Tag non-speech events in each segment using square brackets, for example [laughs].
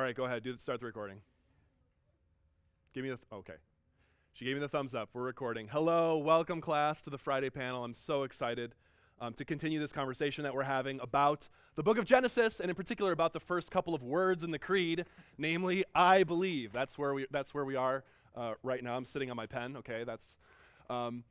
All right, go ahead. Do the, start the recording. Give me the th- okay. She gave me the thumbs up. We're recording. Hello, welcome class to the Friday panel. I'm so excited um, to continue this conversation that we're having about the book of Genesis, and in particular about the first couple of words in the creed, namely "I believe." That's where we. That's where we are uh, right now. I'm sitting on my pen. Okay, that's. Um,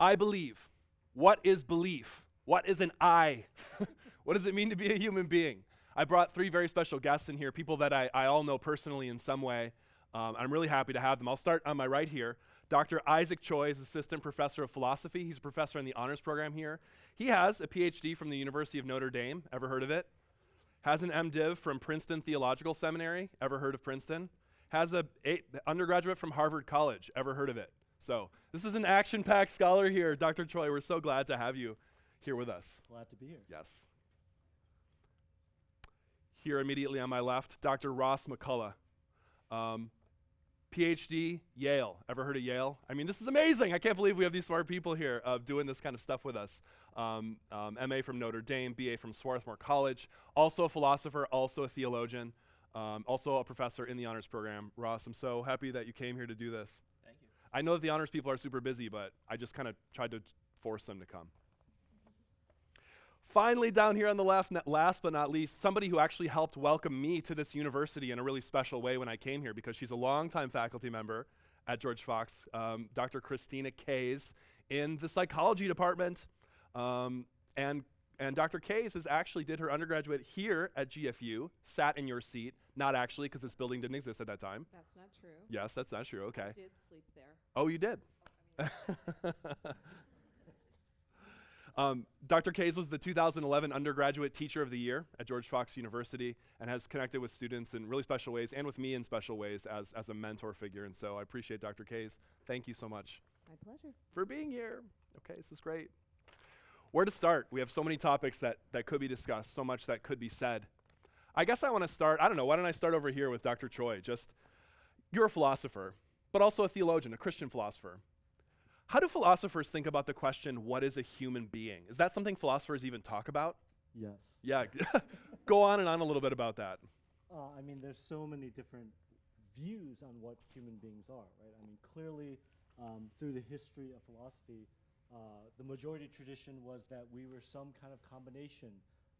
I believe. What is belief? What is an I? [laughs] what does it mean to be a human being? I brought three very special guests in here, people that I, I all know personally in some way. Um, I'm really happy to have them. I'll start on my right here. Dr. Isaac Choi is assistant professor of philosophy. He's a professor in the honors program here. He has a PhD from the University of Notre Dame. Ever heard of it? Has an MDiv from Princeton Theological Seminary. Ever heard of Princeton? Has a undergraduate from Harvard College. Ever heard of it? So this is an action-packed scholar here, Dr. Choi. We're so glad to have you here with us. Glad to be here. Yes. Here immediately on my left, Dr. Ross McCullough. Um, PhD, Yale. Ever heard of Yale? I mean, this is amazing. I can't believe we have these smart people here uh, doing this kind of stuff with us. Um, um, MA from Notre Dame, BA from Swarthmore College. Also a philosopher, also a theologian, um, also a professor in the honors program. Ross, I'm so happy that you came here to do this. Thank you. I know that the honors people are super busy, but I just kind of tried to force them to come. Finally, down here on the left, last but not least, somebody who actually helped welcome me to this university in a really special way when I came here because she's a longtime faculty member at George Fox, um, Dr. Kristina Kays in the psychology department. Um, and, and Dr. Kays has actually did her undergraduate here at GFU, sat in your seat, not actually because this building didn't exist at that time. That's not true. Yes, that's not true. Okay. I did sleep there. Oh, you did? I mean, [laughs] Um, Dr. Kays was the 2011 Undergraduate Teacher of the Year at George Fox University and has connected with students in really special ways and with me in special ways as, as a mentor figure. And so I appreciate Dr. Kays. Thank you so much my pleasure. for being here. Okay, this is great. Where to start? We have so many topics that, that could be discussed, so much that could be said. I guess I want to start, I don't know, why don't I start over here with Dr. Choi? Just, you're a philosopher, but also a theologian, a Christian philosopher. How do philosophers think about the question, what is a human being? Is that something philosophers even talk about? Yes. Yeah, [laughs] go on and on a little bit about that. Uh, I mean, there's so many different views on what human beings are, right? I mean, clearly, um, through the history of philosophy, uh, the majority tradition was that we were some kind of combination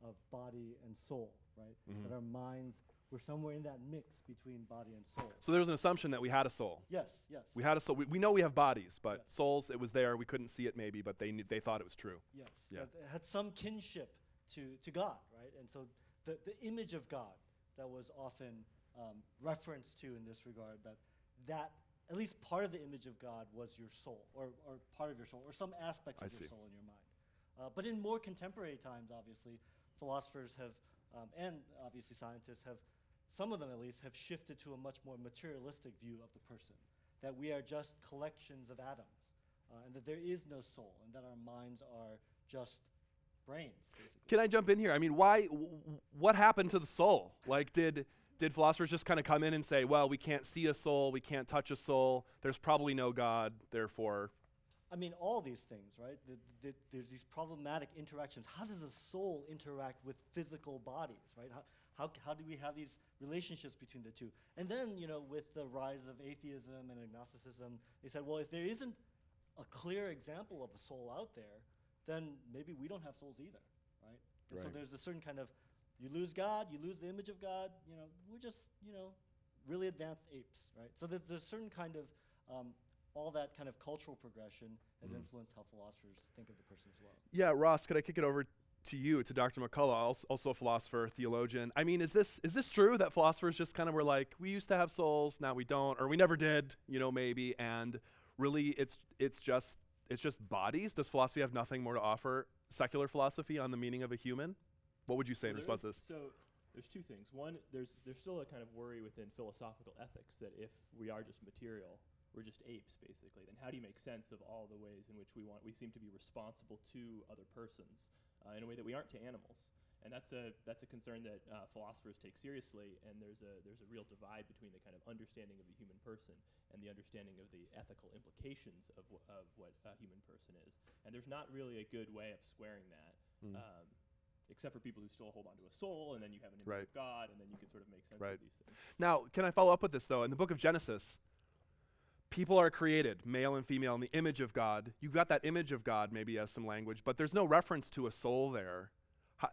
of body and soul, right? Mm-hmm. That our minds were somewhere in that mix between body and soul. So there was an assumption that we had a soul. Yes, yes. We had a soul. We, we know we have bodies, but Yes. souls, it was there. We couldn't see it maybe, but they, knew, they thought it was true. Yes, Yeah. it had some kinship to, to God, right? And so the, the image of God that was often um, referenced to in this regard, that that at least part of the image of God was your soul, or, or part of your soul, or some aspects I of your see. soul in your mind. Uh, but in more contemporary times, obviously, philosophers have, um, and obviously scientists have, some of them at least, have shifted to a much more materialistic view of the person, that we are just collections of atoms, uh, and that there is no soul, and that our minds are just brains, basically. Can I jump in here? I mean, why? W- what happened to the soul? Like, did did philosophers just kind of come in and say, well, we can't see a soul, we can't touch a soul, there's probably no God, therefore, I mean, all these things, right? The, the, there's these problematic interactions. How does a soul interact with physical bodies, right? How, how, how do we have these relationships between the two? And then, you know, with the rise of atheism and agnosticism, they said, well, if there isn't a clear example of a soul out there, then maybe we don't have souls either, right? And so there's a certain kind of, you lose God, you lose the image of God, you know, we're just, you know, really advanced apes, right? So there's a certain kind of, um, all that kind of cultural progression has influenced how philosophers think of the person as well. Yeah, Ross, could I kick it over to you, to Dr. McCullough, also a philosopher, theologian? I mean, is this is this true that philosophers just kind of were like, we used to have souls, now we don't, or we never did, you know, maybe, and really, it's it's just it's just bodies. Does philosophy have nothing more to offer? Secular philosophy on the meaning of a human? What would you say in Well, response to this? So there's two things. One, there's there's still a kind of worry within philosophical ethics that if we are just material, we're just apes basically. Then how do you make sense of all the ways in which we want we seem to be responsible to other persons uh, in a way that we aren't to animals? And that's a that's a concern that uh, philosophers take seriously. And there's a there's a real divide between the kind of understanding of the human person and the understanding of the ethical implications of, wh- of what a human person is. And there's not really a good way of squaring that. Um, except for people who still hold on to a soul, and then you have an image Right. of God, and then you can sort of make sense Right. of these things. Now, can I follow up with this though? In the book of Genesis, people are created, male and female, in the image of God. You've got that image of God maybe as some language, but there's no reference to a soul there. How,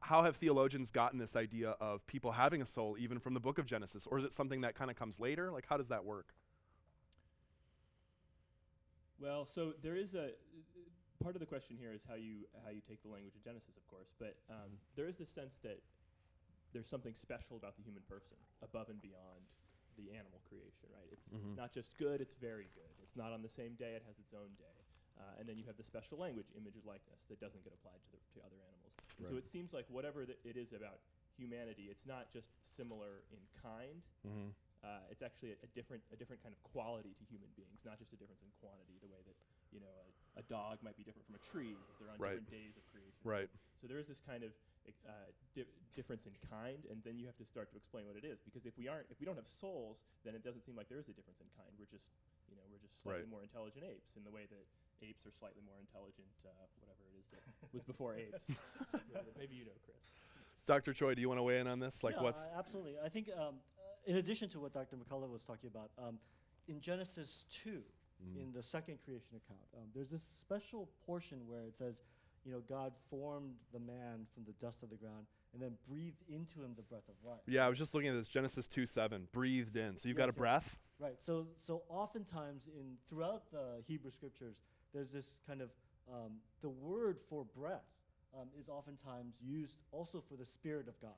how have theologians gotten this idea of people having a soul even from the book of Genesis? Or is it something that kind of comes later? Like, how does that work? Well, so there is a part of the question here is how you how you take the language of Genesis, of course, but um, there is this sense that there's something special about the human person above and beyond the animal creation, right? It's Mhm. not just good; it's very good. It's not on the same day; it has its own day. Uh, and then you have the special language, image and likeness, that doesn't get applied to, the, to other animals. And So it seems like whatever that it is about humanity, it's not just similar in kind, Mm-hmm. uh, it's actually a, a different a different kind of quality to human beings, not just a difference in quantity. The way that you know a, a dog might be different from a tree because they're on Right. different days of creation. Right. So there is this kind of uh, di- difference in kind, and then you have to start to explain what it is. Because if we aren't, if we don't have souls, then it doesn't seem like there is a difference in kind. We're just you know we're just slightly Right. more intelligent apes in the way that apes are slightly more intelligent, uh, whatever it is that was before apes. Yeah, [laughs] [laughs] Maybe you know, Chris. Dr. Choi, do you want to weigh in on this? Like, yeah, what's. I- absolutely. I think um, uh, in addition to what Dr. McCullough was talking about, um, in Genesis 2, Mm. in the second creation account, um, there's this special portion where it says, you know, God formed the man from the dust of the ground and then breathed into him the breath of life. yeah, I was just looking at this Genesis 2 7, breathed in. So you've got a Yes, yes. breath? Right. So, so oftentimes in throughout the Hebrew scriptures, there's this kind of um, the word for breath um, is oftentimes used also for the spirit of God.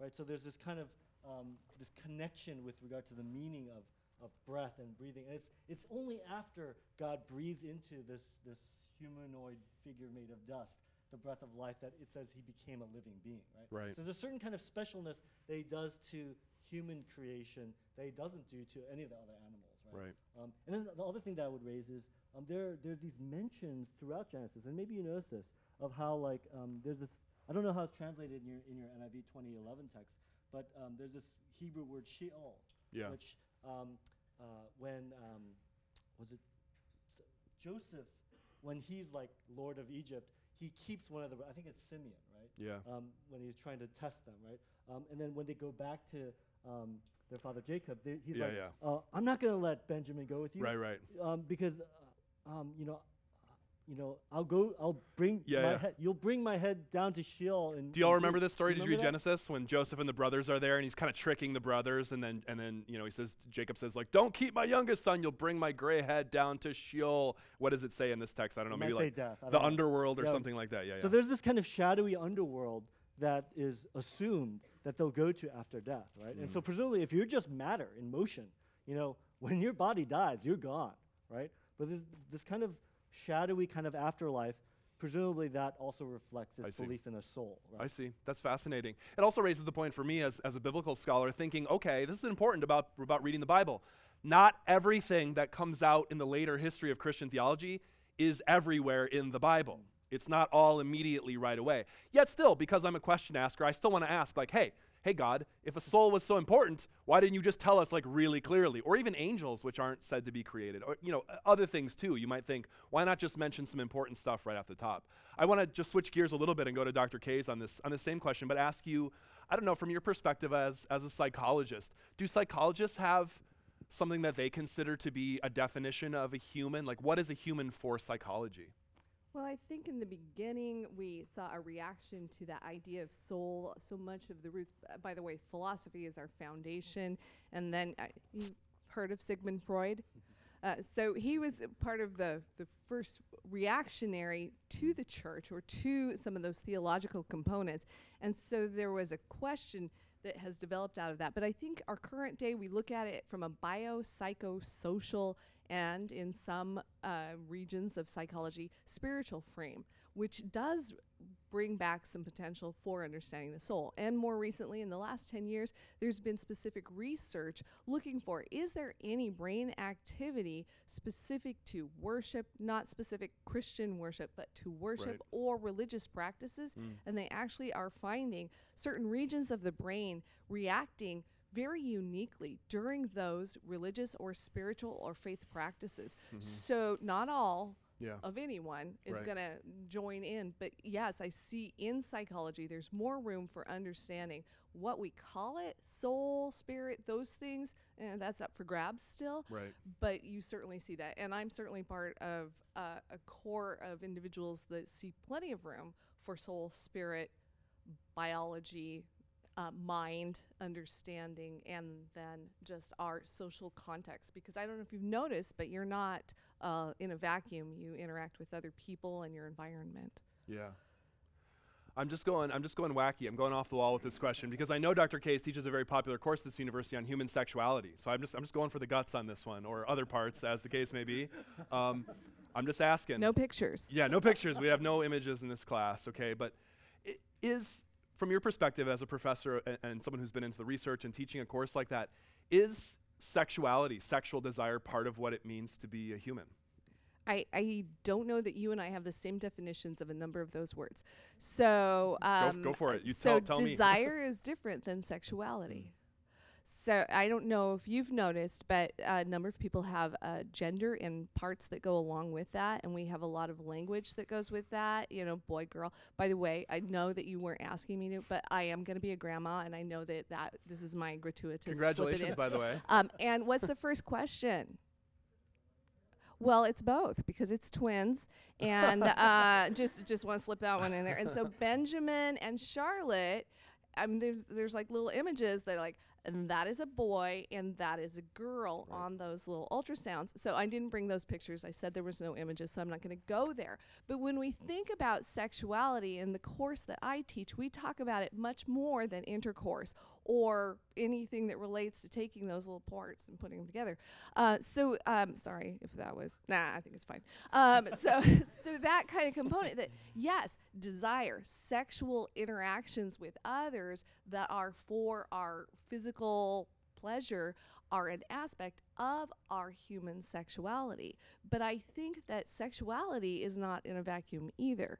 Right. So there's this kind of um, this connection with regard to the meaning of, of breath and breathing, and it's it's only after God breathes into this this humanoid figure made of dust the breath of life that it says he became a living being. Right. Right. So there's a certain kind of specialness that he does to human creation that he doesn't do to any of the other animals, right? Right. Um, and then the other thing that I would raise is um, there there's these mentions throughout Genesis, and maybe you notice this of how like um, there's this I don't know how it's translated in your in your NIV 2011 text, but um, there's this Hebrew word Sheol, Yeah. which um, uh, when um, was it Joseph when he's like Lord of Egypt, he keeps one of the I think it's Simeon, right? Yeah. um, when he's trying to test them, right? Um, and then when they go back to um, their father Jacob, they, he's Yeah, like, yeah. Uh, "I'm not going to let Benjamin go with you, Right, right. Um, because, uh, um, you know, you know, I'll go. I'll bring Yeah, my yeah. head. You'll bring my head down to Sheol." And Do y'all remember this story? you Did you read that? Genesis when Joseph and the brothers are there and he's kind of tricking the brothers and then and then you know he says Jacob says like don't keep my youngest son you'll bring my gray head down to Sheol. What does it say in this text? I don't know. Maybe like. The know. underworld or Yeah. something like that. Yeah, yeah. So there's this kind of shadowy underworld that is assumed that they'll go to after death, right? And so Mm. presumably, if you're just matter in motion, you know, when your body dies, you're gone, right? But this this kind of shadowy kind of afterlife, presumably that also reflects I this belief in a soul, right? I see. That's fascinating. It also raises the point for me as, as a biblical scholar thinking, okay, this is important about, about reading the Bible. Not everything that comes out in the later history of Christian theology is everywhere in the Bible. It's not all immediately right away. Yet still, because I'm a question asker, I still want to ask, like, hey, hey God, if a soul was so important, why didn't you just tell us like really clearly? Or even angels, which aren't said to be created, or you know, other things too. You might think, why not just mention some important stuff right off the top? I want to just switch gears a little bit and go to Dr. Kays on this on the same question, but ask you, I don't know, from your perspective as as a psychologist, do psychologists have something that they consider to be a definition of a human? Like, what is a human for psychology? Well, I think in the beginning we saw a reaction to that idea of soul. So much of the roots, uh, by the way, philosophy is our foundation. And then uh, you've heard of Sigmund Freud. Uh, so he was part of the, the first reactionary to the church or to some of those theological components. And so there was a question that has developed out of that. But I think our current day, we look at it from a biopsychosocial and in some uh, regions of psychology, spiritual frame, which does bring back some potential for understanding the soul. And more recently, in the last 10 years, there's been specific research looking for is there any brain activity specific to worship, not specific Christian worship, but to worship Right. or religious practices? And they actually are finding certain regions of the brain reacting very uniquely during those religious or spiritual or faith practices. So, not all Yeah. of anyone is Right. going to join in. But yes, I see in psychology there's more room for understanding what we call it soul, spirit, those things, and that's up for grabs still. Right. But you certainly see that. And I'm certainly part of uh, a core of individuals that see plenty of room for soul, spirit, biology, uh, mind, understanding, and then just our social context. Because I don't know if you've noticed, but you're not uh, in a vacuum. You interact with other people and your environment. Yeah. I'm just going. I'm just going wacky. I'm going off the wall with this question because I know Dr. Kays teaches a very popular course at this university on human sexuality. So I'm just I'm just going for the guts on this one, or other parts, as the case may be. Um, I'm just asking. No pictures. Yeah, no pictures. we have no images in this class. Okay, but is from your perspective as a professor and, and someone who's been into the research and teaching a course like that, is sexuality, sexual desire, part of what it means to be a human? I, I don't know that you and I have the same definitions of a number of those words. So um, go for it. You so tell- tell me. [laughs] desire is different than sexuality. So I don't know if you've noticed, but a number of people have uh, gender and parts that go along with that, and we have a lot of language that goes with that. You know, boy, girl. By the way, I know that you weren't asking me to, but I am going to be a grandma, and I know that that this is my gratuitous. Congratulations, by the way. [laughs] Um, and what's the first question? Well, it's both because it's twins, and uh, [laughs] just just want to slip that one in there. And so [laughs] Benjamin and Charlotte, I mean, there's there's like little images that like, and that is a boy and that is a girl Right. on those little ultrasounds. So I didn't bring those pictures. I said there was no images, so I'm not going to go there. But when we think about sexuality in the course that I teach, we talk about it much more than intercourse or anything that relates to taking those little parts and putting them together. Uh, so, um, sorry if that was, nah, I think it's fine. Um, so, [laughs] so that kind of component that, yes, desire, sexual interactions with others that are for our physical pleasure are an aspect of our human sexuality. But I think that sexuality is not in a vacuum either.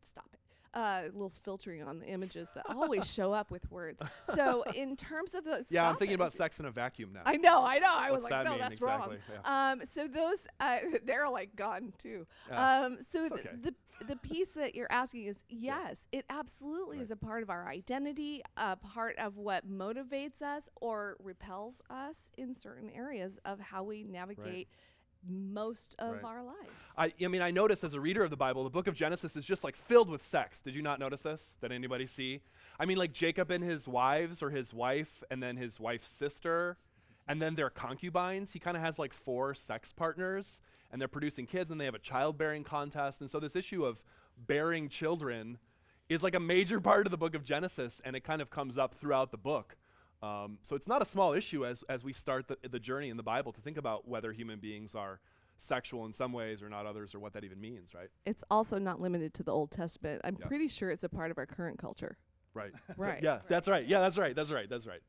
Stop it. Uh, a little filtering on the images that always show up with words. So, [laughs] in terms of the Yeah, I'm thinking it. about sex in a vacuum now. I know, I know. I was like, that no, mean that's exactly? wrong. Um, so those, uh, [laughs] they're like gone too. Yeah. Um, so th- okay. the the piece that you're asking is [laughs] yes, it absolutely is a part of our identity, a part of what motivates us or repels us in certain areas of how we navigate most of Right. our life. I, I mean, I notice as a reader of the Bible, the book of Genesis is just like filled with sex. Did you not notice this? Did anybody see? I mean, like Jacob and his wives, or his wife, and then his wife's sister, and then their concubines. He kind of has like four sex partners, and they're producing kids, and they have a childbearing contest. And so, this issue of bearing children is like a major [laughs] part of the book of Genesis, and it kind of comes up throughout the book. Um, so it's not a small issue as, as we start the, the journey in the Bible to think about whether human beings are sexual in some ways or not others or what that even means, right? It's also not limited to the Old Testament. I'm Yeah. pretty sure it's a part of our current culture. Right. [laughs] Right. Yeah, that's right. Yeah, that's right. That's right. That's right.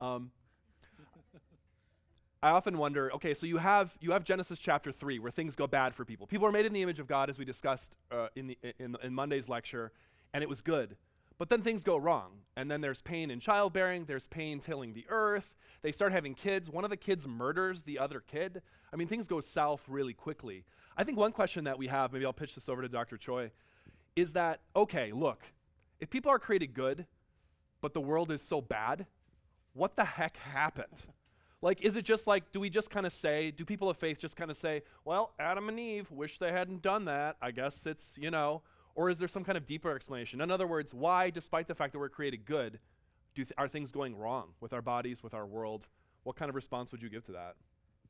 Um, I often wonder. Okay, so you have you have Genesis chapter three, where things go bad for people. People are made in the image of God, as we discussed uh, in the in, in Monday's lecture, and it was good. But then things go wrong, and then there's pain in childbearing. There's pain tilling the earth. They start having kids. One of the kids murders the other kid. I mean, things go south really quickly. I think one question that we have, maybe I'll pitch this over to Dr. Choi, is that okay? Look, if people are created good, but the world is so bad, what the heck happened? Like, is it just like, do we just kind of say, do people of faith just kind of say, well, Adam and Eve wish they hadn't done that? I guess it's, you know, or is there some kind of deeper explanation? In other words, why, despite the fact that we're created good, do th- are things going wrong with our bodies, with our world? What kind of response would you give to that?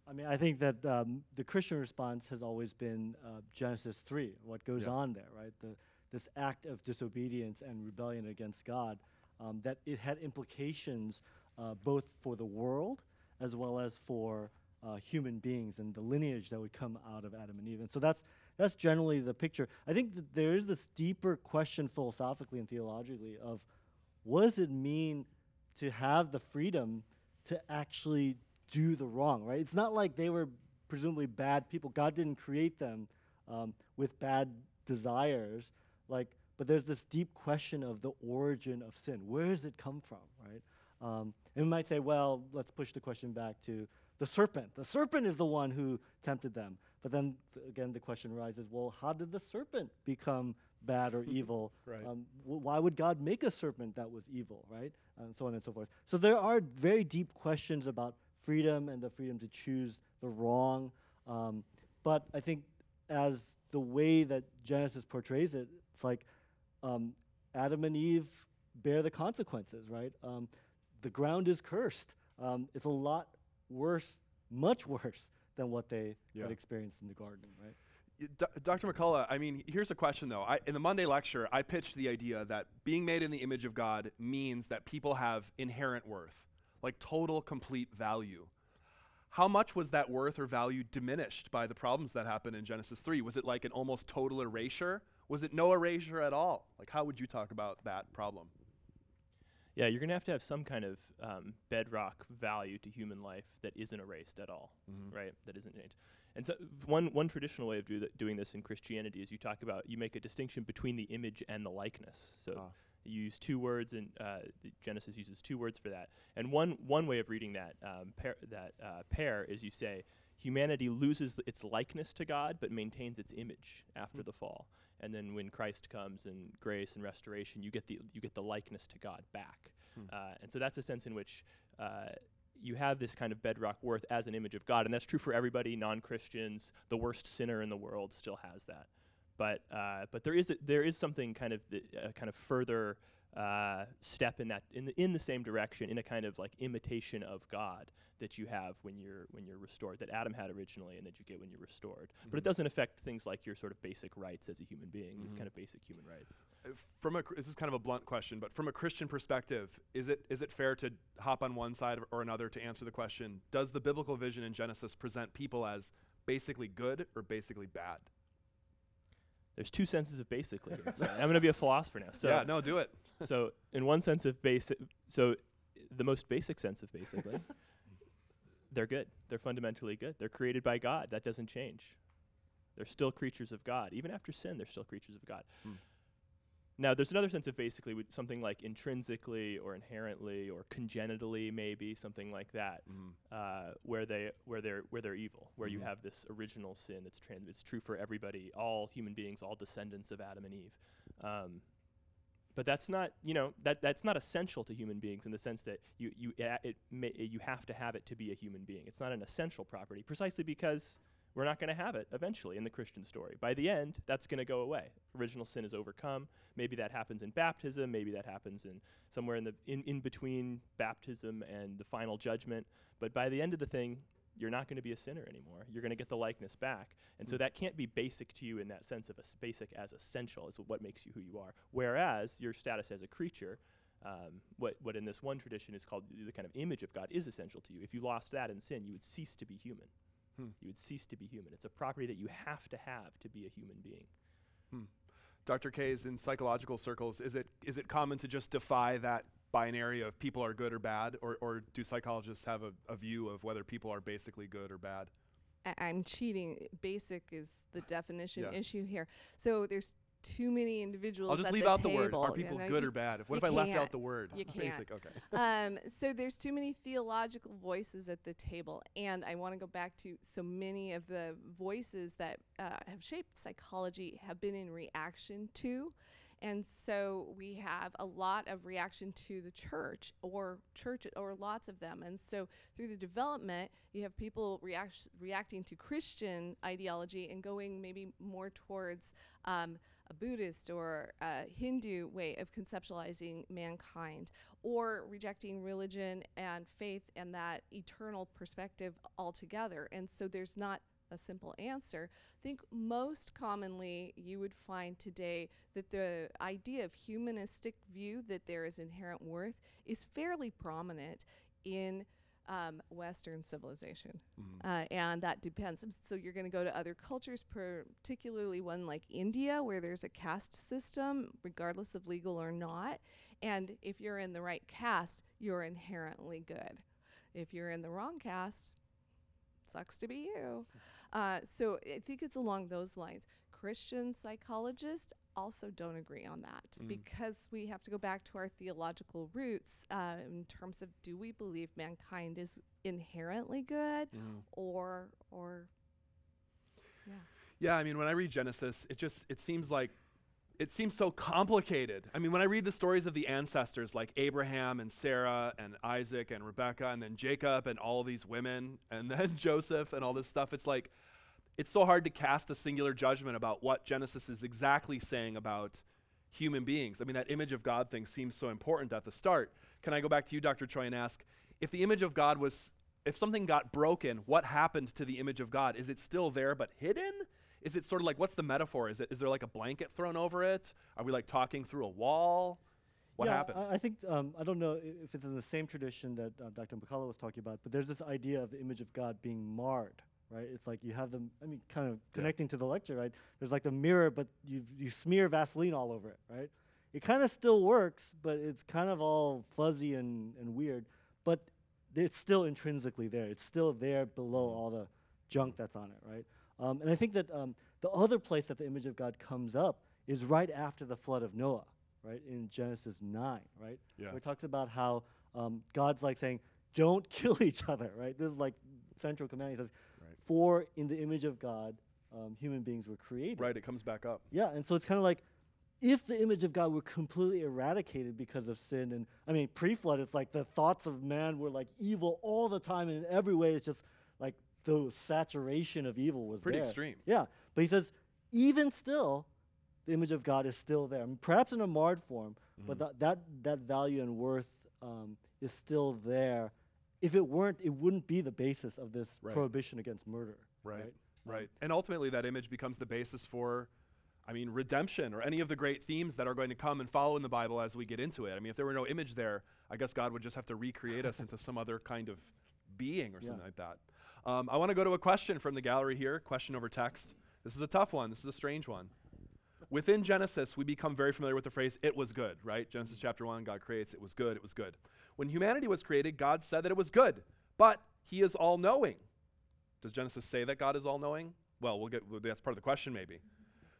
I mean, I think that um, the Christian response has always been uh, Genesis 3, what goes Yeah. on there, right? The, this act of disobedience and rebellion against God, um, that it had implications uh, both for the world as well as for uh, human beings and the lineage that would come out of Adam and Eve. And so that's, that's generally the picture. I think that there is this deeper question philosophically and theologically of what does it mean to have the freedom to actually do the wrong, right? It's not like they were presumably bad people. God didn't create them um, with bad desires, like. But there's this deep question of the origin of sin. Where does it come from, right? Um, and we might say, well, let's push the question back to the serpent. The serpent is the one who tempted them. But then th- again, the question arises: Well, how did the serpent become bad or [laughs] evil? Right. Um, wh- why would God make a serpent that was evil, right? And so on and so forth. So there are very deep questions about freedom and the freedom to choose the wrong. Um, but I think as the way that Genesis portrays it, it's like um, Adam and Eve bear the consequences, right? Um, the ground is cursed. Um, it's a lot worse, much worse than what they Yeah. had experienced in the garden, right? D- Dr. McCullough, I mean, here's a question though. I, in the Monday lecture, I pitched the idea that being made in the image of God means that people have inherent worth, like total, complete value. How much was that worth or value diminished by the problems that happened in Genesis 3? Was it like an almost total erasure? Was it no erasure at all? Like, how would you talk about that problem? Yeah, you're going to have to have some kind of um, bedrock value to human life that isn't erased at all, right? That isn't changed. And so, one one traditional way of do th- doing this in Christianity is you talk about you make a distinction between the image and the likeness. So Ah. you use two words, and uh, Genesis uses two words for that. And one one way of reading that um, pair, that uh, pair is you say humanity loses its likeness to God, but maintains its image after the fall. And then when Christ comes and grace and restoration, you get the you get the likeness to God back. Uh, and so that's a sense in which uh, you have this kind of bedrock worth as an image of God, and that's true for everybody. Non-Christians, the worst sinner in the world, still has that. But uh, but there is a, there is something kind of the, uh, kind of further uh, step in that in the, in the same direction in a kind of like imitation of God that you have when you're when you're restored that Adam had originally and that you get when you're restored. But it doesn't affect things like your sort of basic rights as a human being, your kind of basic human rights. Uh, From a, this is kind of a blunt question, but from a Christian perspective, is it is it fair to hop on one side or another to answer the question? Does the biblical vision in Genesis present people as basically good or basically bad? There's two senses of basically. So [laughs] I'm going to be a philosopher now. So yeah, no, do it. So in one sense of basic, so the most basic sense of basically, [laughs] they're good. They're fundamentally good. They're created by God. That doesn't change. They're still creatures of God. Even after sin, they're still creatures of God. Hmm. Now, there's another sense of basically with something like intrinsically or inherently or congenitally, maybe something like that, uh, where they where they're where they're evil, where you have this original sin that's trans. It's true for everybody, all human beings, all descendants of Adam and Eve. Um, but that's not you know that that's not essential to human beings in the sense that you you a- it ma- you have to have it to be a human being. It's not an essential property precisely because we're not going to have it eventually in the Christian story. By the end, that's going to go away. Original sin is overcome. Maybe that happens in baptism. Maybe that happens in somewhere in the in, in between baptism and the final judgment. But by the end of the thing, you're not going to be a sinner anymore. You're going to get the likeness back. And so that can't be basic to you in that sense of as basic as essential. It's what makes you who you are. Whereas your status as a creature, um, what, what in this one tradition is called the kind of image of God, is essential to you. If you lost that in sin, you would cease to be human. Hmm. You would cease to be human. It's a property that you have to have to be a human being. Dr. Kays in psychological circles, is it is it common to just defy that binary of people are good or bad, or, or do psychologists have a, a view of whether people are basically good or bad? I- I'm cheating. Basic is the definition Yeah. issue here. So there's too many individuals. I'll just leave the out the word. table, Are you people know, good you- or bad? What you if I left out the word? You [laughs] can't. Basic, okay. um, so there's too many theological voices at the table, and I want to go back to so many of the voices that uh, have shaped psychology have been in reaction to. And so we have a lot of reaction to the church or church or lots of them. And so through the development, you have people react- reacting to Christian ideology and going maybe more towards um, a Buddhist or a Hindu way of conceptualizing mankind, or rejecting religion and faith and that eternal perspective altogether. And so there's not a simple answer. I think most commonly you would find today that the idea of humanistic view that there is inherent worth is fairly prominent in um, Western civilization. Uh, and that depends. So you're going to go to other cultures, particularly one like India, where there's a caste system, regardless of legal or not. And if you're in the right caste, you're inherently good. If you're in the wrong caste, sucks to be you. Uh, so I think it's along those lines. Christian psychologists also don't agree on that because we have to go back to our theological roots uh, in terms of do we believe mankind is inherently good or or Yeah. Yeah, I mean, when I read Genesis, it just it seems like it seems so complicated. I mean, when I read the stories of the ancestors like Abraham and Sarah and Isaac and Rebecca and then Jacob and all these women and then [laughs] Joseph and all this stuff, it's like it's so hard to cast a singular judgment about what Genesis is exactly saying about human beings. I mean, that image of God thing seems so important at the start. Can I go back to you, Dr. Choi, and ask if the image of God was, if something got broken, what happened to the image of God? Is it still there but hidden? Is it sort of like, what's the metaphor? Is, it, is there like a blanket thrown over it? Are we like talking through a wall? What yeah, happened? I, I think um, I don't know if it's in the same tradition that uh, Dr. McCullough was talking about, but there's this idea of the image of God being marred, right? It's like you have them. I mean, kind of connecting to the lecture, right? There's like the mirror, but you you smear Vaseline all over it, right? It kind of still works, but it's kind of all fuzzy and, and weird, but it's still intrinsically there. It's still there below all the junk that's on it, right? Um, and I think that um, the other place that the image of God comes up is right after the flood of Noah, right? In Genesis 9, right? Yeah. Where it talks about how um, God's like saying, don't [laughs] kill each other, right? This is like central command. He says. For in the image of God, um, human beings were created. right, it comes back up. Yeah, and so it's kind of like if the image of God were completely eradicated because of sin, and I mean, pre flood, it's like the thoughts of man were like evil all the time, and in every way, it's just like the saturation of evil was Pretty there. extreme. Yeah, but he says, even still, the image of God is still there, I mean, perhaps in a marred form, but Mm-hmm. that, that, that value and worth um, is still there. If it weren't, it wouldn't be the basis of this Right. prohibition against murder. Right. right? Right. And ultimately, that image becomes the basis for, I mean, redemption or any of the great themes that are going to come and follow in the Bible as we get into it. I mean, if there were no image there, I guess God would just have to recreate us into some other kind of being or Yeah. something like that. Um, I want to go to a question from the gallery here question over text. This is a tough one, this is a strange one. Within Genesis, we become very familiar with the phrase, it was good, right? Genesis chapter 1, God creates, it was good, it was good. When humanity was created, God said that it was good, but He is all knowing. Does Genesis say that God is all knowing? Well, we'll get well, that's part of the question, maybe.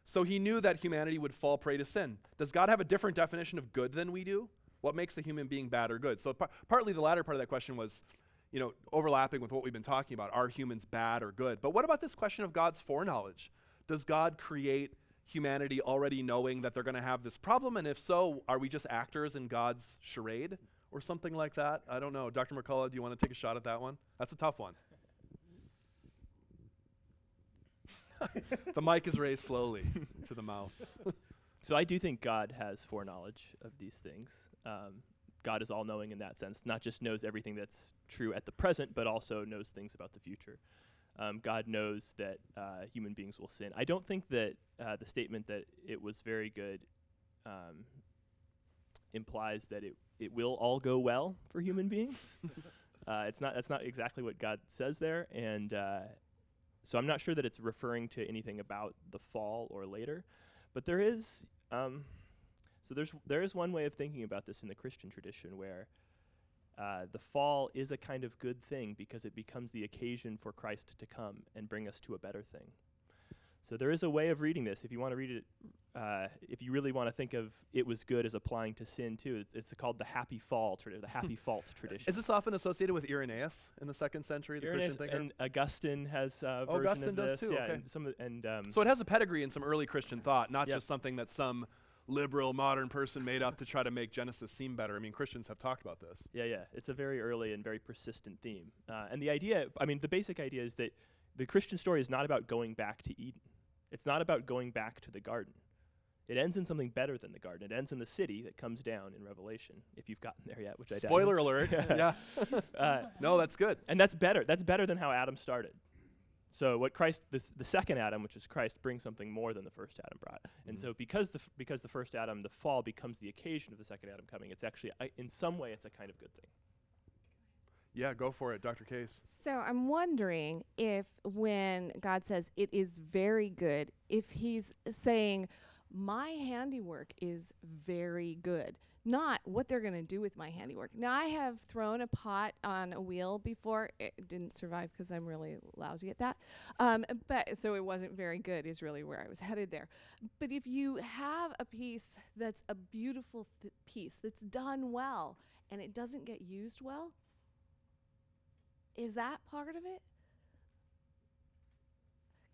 So he knew that humanity would fall prey to sin. Does God have a different definition of good than we do? What makes a human being bad or good? So par- partly the latter part of that question was, you know, overlapping with what we've been talking about. Are humans bad or good? But what about this question of God's foreknowledge? Does God create humanity already knowing that they're going to have this problem? And if so, are we just actors in God's charade or something like that? I don't know. Dr. McCullough, do you want to take a shot at that one? That's a tough one. [laughs] the mic is raised slowly to the mouth. [laughs] So I do think God has foreknowledge of these things. Um, God is all knowing in that sense, not just knows everything that's true at the present, but also knows things about the future. Um, God knows that uh, human beings will sin. I don't think that uh, the statement that it was very good um, implies that it, it will all go well for human beings. [laughs] uh, it's not. That's not exactly what God says there, and uh, so I'm not sure that it's referring to anything about the fall or later. But there is, um, so there's there is one way of thinking about this in the Christian tradition where uh, the fall is a kind of good thing because it becomes the occasion for Christ to come and bring us to a better thing. So there is a way of reading this. If you want to read it, uh, if you really want to think of it was good as applying to sin too, it's, it's called the happy fall, tradi- the happy [laughs] fault tradition. Is this often associated with Irenaeus in the second century, the Irenaeus Christian thinker? and Augustine has a Oh, version Augustine of does this. too, Yeah, okay. and some and um, so it has a pedigree in some early Christian thought, not Yep. just something that some liberal modern person made up to try to make Genesis seem better. I mean, Christians have talked about this. Yeah, yeah. It's a very early and very persistent theme. Uh, and the idea, I mean, the basic idea is that the Christian story is not about going back to Eden. It's not about going back to the garden. It ends in something better than the garden. It ends in the city that comes down in Revelation, if you've gotten there yet, which I doubt. Spoiler alert. [laughs] yeah. Uh, no, that's good. and that's better. That's better than how Adam started. So what Christ, this, the second Adam, which is Christ, brings something more than the first Adam brought. And so because the f- because the first Adam, the fall becomes the occasion of the second Adam coming. It's actually, I in some way, it's a kind of good thing. Yeah, go for it, Dr. Kays. So I'm wondering if when God says it is very good, if he's saying my handiwork is very good, not what they're going to do with my handiwork. Now I have thrown a pot on a wheel before. It didn't survive because I'm really lousy at that. Um, but so it wasn't very good is really where I was headed there. But if you have a piece that's a beautiful th- piece that's done well and it doesn't get used well, is that part of it?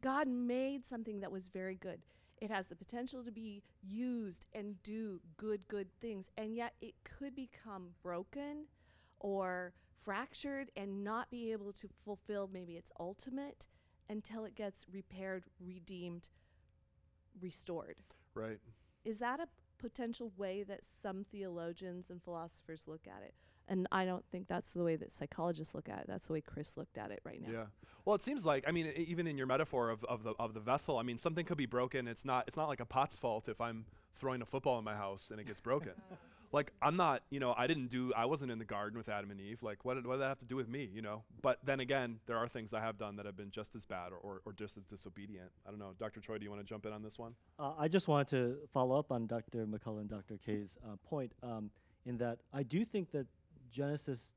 God made something that was very good. It has the potential to be used and do good, good things, and yet it could become broken or fractured and not be able to fulfill maybe its ultimate until it gets repaired, redeemed, restored. Right. Is that a potential way that some theologians and philosophers look at it? And I don't think that's the way that psychologists look at it. That's the way Chris looked at it right now. Yeah. Well, it seems like I mean, e- even in your metaphor of, of the of the vessel, I mean, something could be broken. It's not it's not like a pot's fault if I'm throwing a football in my house and it gets broken. [laughs] like I'm not, you know, I didn't do I wasn't in the garden with Adam and Eve. Like what did, what did that have to do with me, you know? But then again, there are things I have done that have been just as bad or, or, or just as disobedient. I don't know. Dr. Choi, do you want to jump in on this one? Uh, I just wanted to follow up on Dr. McCullough and Dr. Kays' uh, point um, in that I do think that Genesis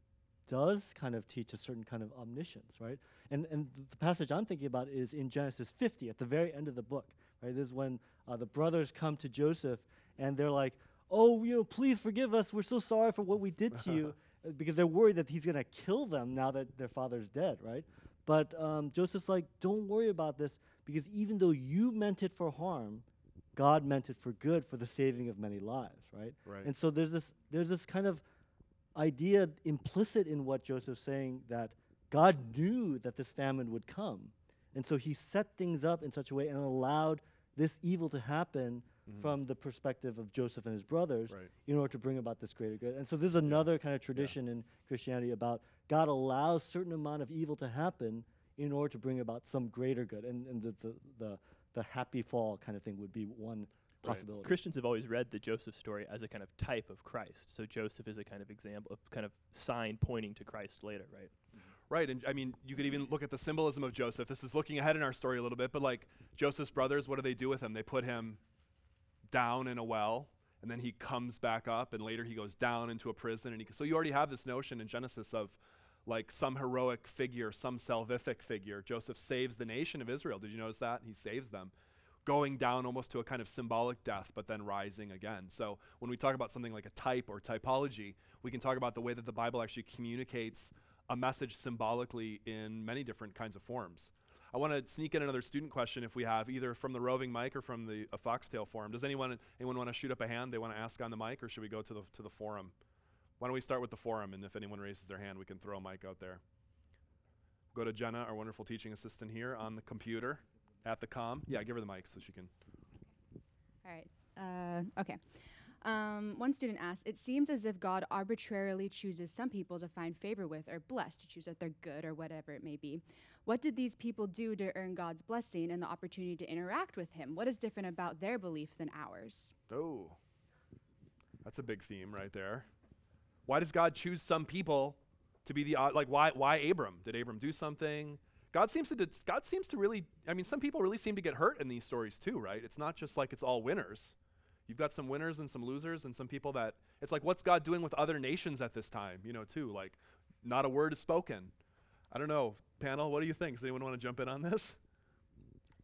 does kind of teach a certain kind of omniscience, right? And and the passage I'm thinking about is in Genesis 50 at the very end of the book, right? This is when uh, the brothers come to Joseph and they're like, "Oh, you know, please forgive us. We're so sorry for what we did to you," [laughs] uh, because they're worried that he's going to kill them now that their father's dead, right? But um, Joseph's like, "Don't worry about this because even though you meant it for harm, God meant it for good for the saving of many lives, right? Right. And so there's this there's this kind of idea implicit in what Joseph's saying that God knew that this famine would come. And so he set things up in such a way and allowed this evil to happen from the perspective of Joseph and his brothers Mm-hmm. Right. in order to bring about this greater good. And so this is another kind of tradition in Christianity about God allows certain amount of evil to happen in order to bring about some greater good. And, and the, the, the, the happy fall kind of thing would be one possibility. Christians have always read the Joseph story as a kind of type of Christ. So Joseph is a kind of example, a kind of sign pointing to Christ later, right? Right, and I mean, you could even look at the symbolism of Joseph. This is looking ahead in our story a little bit, but like Joseph's brothers, what do they do with him? They put him down in a well, and then he comes back up, and later he goes down into a prison. And he, so you already have this notion in Genesis of like some heroic figure, some salvific figure. Joseph saves the nation of Israel. Did you notice that? He saves them. Going down almost to a kind of symbolic death, but then rising again. So, when we talk about something like a type or typology, we can talk about the way that the Bible actually communicates a message symbolically in many different kinds of forms. I want to sneak in another student question if we have either from the roving mic or from the Foxtale forum. Does anyone anyone want to shoot up a hand they want to ask on the mic, or should we go to the to the forum? Why don't we start with the forum, and if anyone raises their hand, we can throw a mic out there. Go to Jenna, our wonderful teaching assistant here on the computer at the com. Yeah, give her the mic so she can. All right. Uh, okay. Um, one student asked, It seems as if God arbitrarily chooses some people to find favor with or bless, to choose that they're good or whatever it may be. What did these people do to earn God's blessing and the opportunity to interact with Him? What is different about their belief than ours? Oh, that's a big theme right there. Why does God choose some people to be the? Like, why? Why Abram? Did Abram do something? God seems to. God seems to really. I mean, some people really seem to get hurt in these stories too, right? It's not just like it's all winners. You've got some winners and some losers, and some people that. It's like, what's God doing with other nations at this time? You know, too. Like, not a word is spoken. I don't know, panel. What do you think? Does anyone want to jump in on this?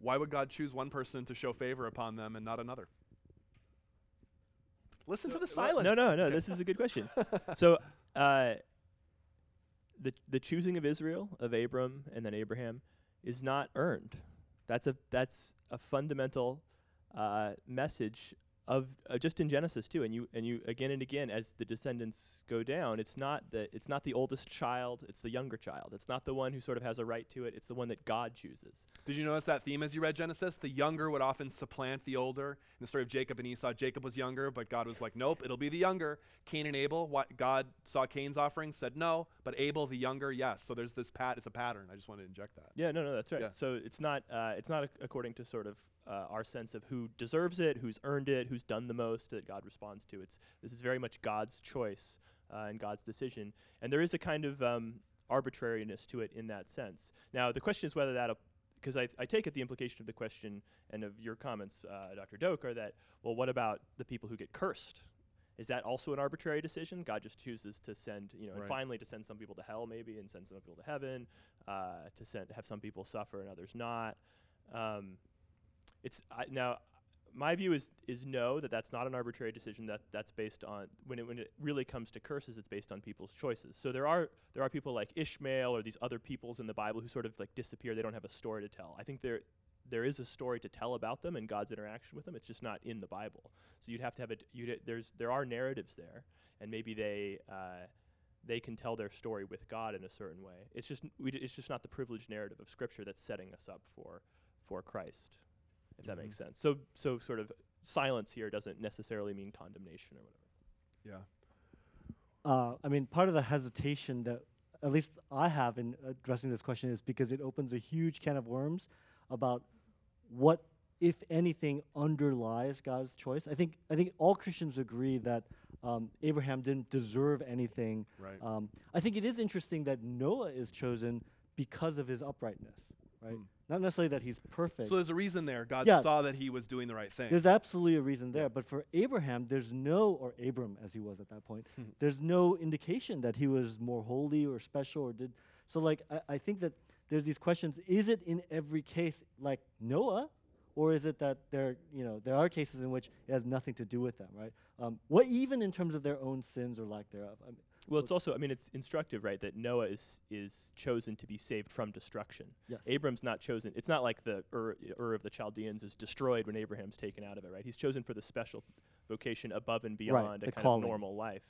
Why would God choose one person to show favor upon them and not another? Listen to the silence. No, no, no. this [laughs] is a good question. so, uh, the the choosing of Israel of Abram and then Abraham is not earned. That's a that's a fundamental uh, message of uh, just in Genesis too. And you and you again and again as the descendants go down, it's not the it's not the oldest child, it's the younger child. It's not the one who sort of has a right to it. It's the one that God chooses. Did you notice that theme as you read Genesis? The younger would often supplant the older. In the story of Jacob and Esau, Jacob was younger, but God was like, nope, it'll be the younger. Cain and Abel, what God saw Cain's offering, said no, but Abel, the younger, yes. So there's this pat. It's a pattern. I just wanted to inject that. Yeah, no, no, that's right. Yeah. So it's not uh, it's not ac- according to sort of uh, our sense of who deserves it, who's earned it, who's done the most that God responds to. It's this is very much God's choice uh, and God's decision, and there is a kind of um, arbitrariness to it in that sense. Now the question is whether that because I, I take it the implication of the question and of your comments, uh, Dr. Doak, are that well, what about the people who get cursed? Is that also an arbitrary decision? God just chooses to send, you know, and finally to send some people to hell, maybe, and send some people to heaven, uh, to send have some people suffer and others not. Um, it's I, now my view is is no that that's not an arbitrary decision that that's based on when it when it really comes to curses it's based on people's choices so there are there are people like Ishmael or these other peoples in the Bible who sort of like disappear they don't have a story to tell I think there there is a story to tell about them and God's interaction with them. It's just not in the Bible. So you'd have to have it. You'd, there's there are narratives there, and maybe they. Uh, they can tell their story with God in a certain way. It's just we it's just not the privileged narrative of Scripture that's setting us up for for Christ, if that makes sense. So so sort of silence here doesn't necessarily mean condemnation or whatever. Yeah. uh, I mean, part of the hesitation that at least I have in addressing this question is because it opens a huge can of worms about what, if anything, underlies God's choice. I think I think all Christians agree that um, Abraham didn't deserve anything. Right. Um, I think it is interesting that Noah is chosen because of his uprightness, right? Hmm. Not necessarily that he's perfect. So there's a reason there. God Yeah. saw that he was doing the right thing. There's absolutely a reason there, but for Abraham, there's no, or Abram as he was at that point, there's no indication that he was more holy or special or did. So, like, I, I think that there's these questions: Is it in every case like Noah, or is it that there, you know, there are cases in which it has nothing to do with them, right? Um, what even in terms of their own sins or lack thereof? I mean, Well, it's also I mean it's instructive, right, that Noah is is chosen to be saved from destruction. yes. Abram's not chosen. It's not like the Ur, Ur of the Chaldeans is destroyed when Abraham's taken out of it, right? He's chosen for the special vocation above and beyond a kind calling. of normal life.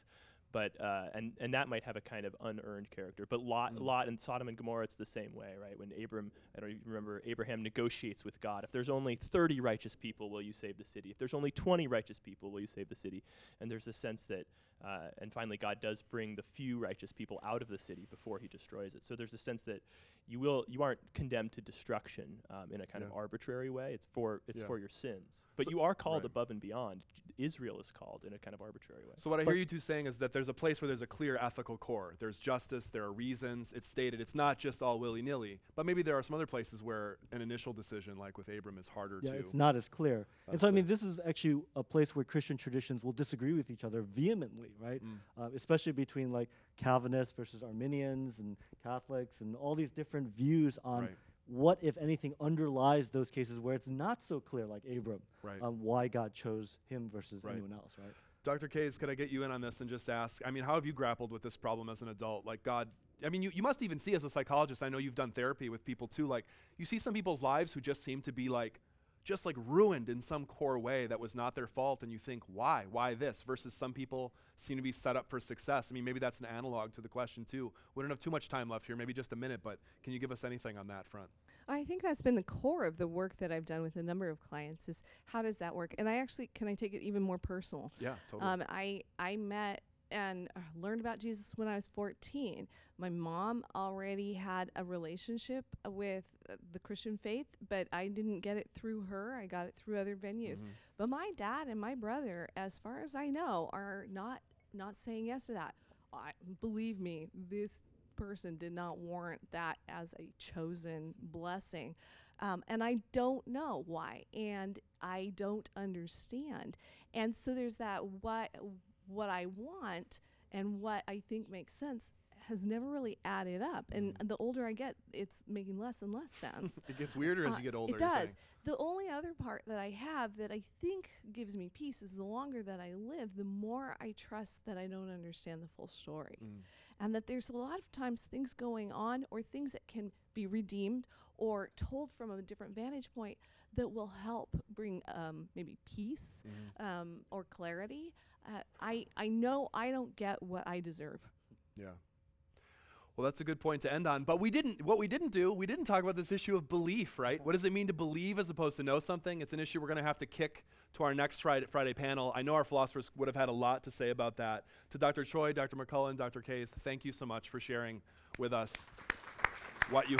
But uh, and and that might have a kind of unearned character. But Lot, Mm. Lot, and Sodom and Gomorrah, it's the same way, right? When Abram, I don't even remember, Abraham negotiates with God. If there's only 30 righteous people, will you save the city? If there's only 20 righteous people, will you save the city? And there's a sense that, uh, and finally, God does bring the few righteous people out of the city before He destroys it. So there's a sense that you will, you aren't condemned to destruction um, in a kind of arbitrary way. It's for, it's Yeah. for your sins. But So- you are called right. above and beyond. Israel is called in a kind of arbitrary way. So what I But- hear you two saying is that there's a place where there's a clear ethical core. There's justice, there are reasons, it's stated. It's not just all willy-nilly. But maybe there are some other places where an initial decision like with Abram is harder Yeah, to it's not as clear. And Not so, I mean, this is actually a place where Christian traditions will disagree with each other vehemently, right? Mm. Uh, especially between like Calvinists versus Arminians and Catholics and all these different views on Right. what, if anything, underlies those cases where it's not so clear, like Abram, right. um, why God chose him versus Right. anyone else, right? Dr. Kays, could I get you in on this and just ask? I mean, how have you grappled with this problem as an adult? Like, God, I mean, you, you must even see as a psychologist, I know you've done therapy with people too. Like, you see some people's lives who just seem to be like, just like ruined in some core way that was not their fault, and you think, why? Why this? Versus some people seem to be set up for success. I mean, maybe that's an analog to the question too. We don't have too much time left here, maybe just a minute, but can you give us anything on that front? I think that's been the core of the work that I've done with a number of clients is how does that work? And I actually can I take it even more personal. Yeah, totally. Um, I I met and uh, learned about Jesus when I was 14. My mom already had a relationship with uh, the Christian faith, but I didn't get it through her. I got it through other venues. Mhm. But my dad and my brother, as far as I know, are not not saying yes to that. I, believe me, this person did not warrant that as a chosen blessing. Um, and I don't know why, and I don't understand. And so there's that what what I want and what I think makes sense has never really added up. And the older I get, it's making less and less sense. [laughs] it gets weirder as Uh, you get older. It does. The only other part that I have that I think gives me peace is the longer that I live, the more I trust that I don't understand the full story. Mm. And that there's a lot of times things going on or things that can be redeemed or told from a different vantage point that will help bring um, maybe peace Mhm. um, or clarity. Uh, I, I know I don't get what I deserve. Yeah. Well, that's a good point to end on. But we didn't. What we didn't do, we didn't talk about this issue of belief, right? What does it mean to believe as opposed to know something? It's an issue we're going to have to kick to our next Friday, Friday panel. I know our philosophers would have had a lot to say about that. To Dr. Choi, Dr. McCullough, and Dr. Kays, thank you so much for sharing with us what you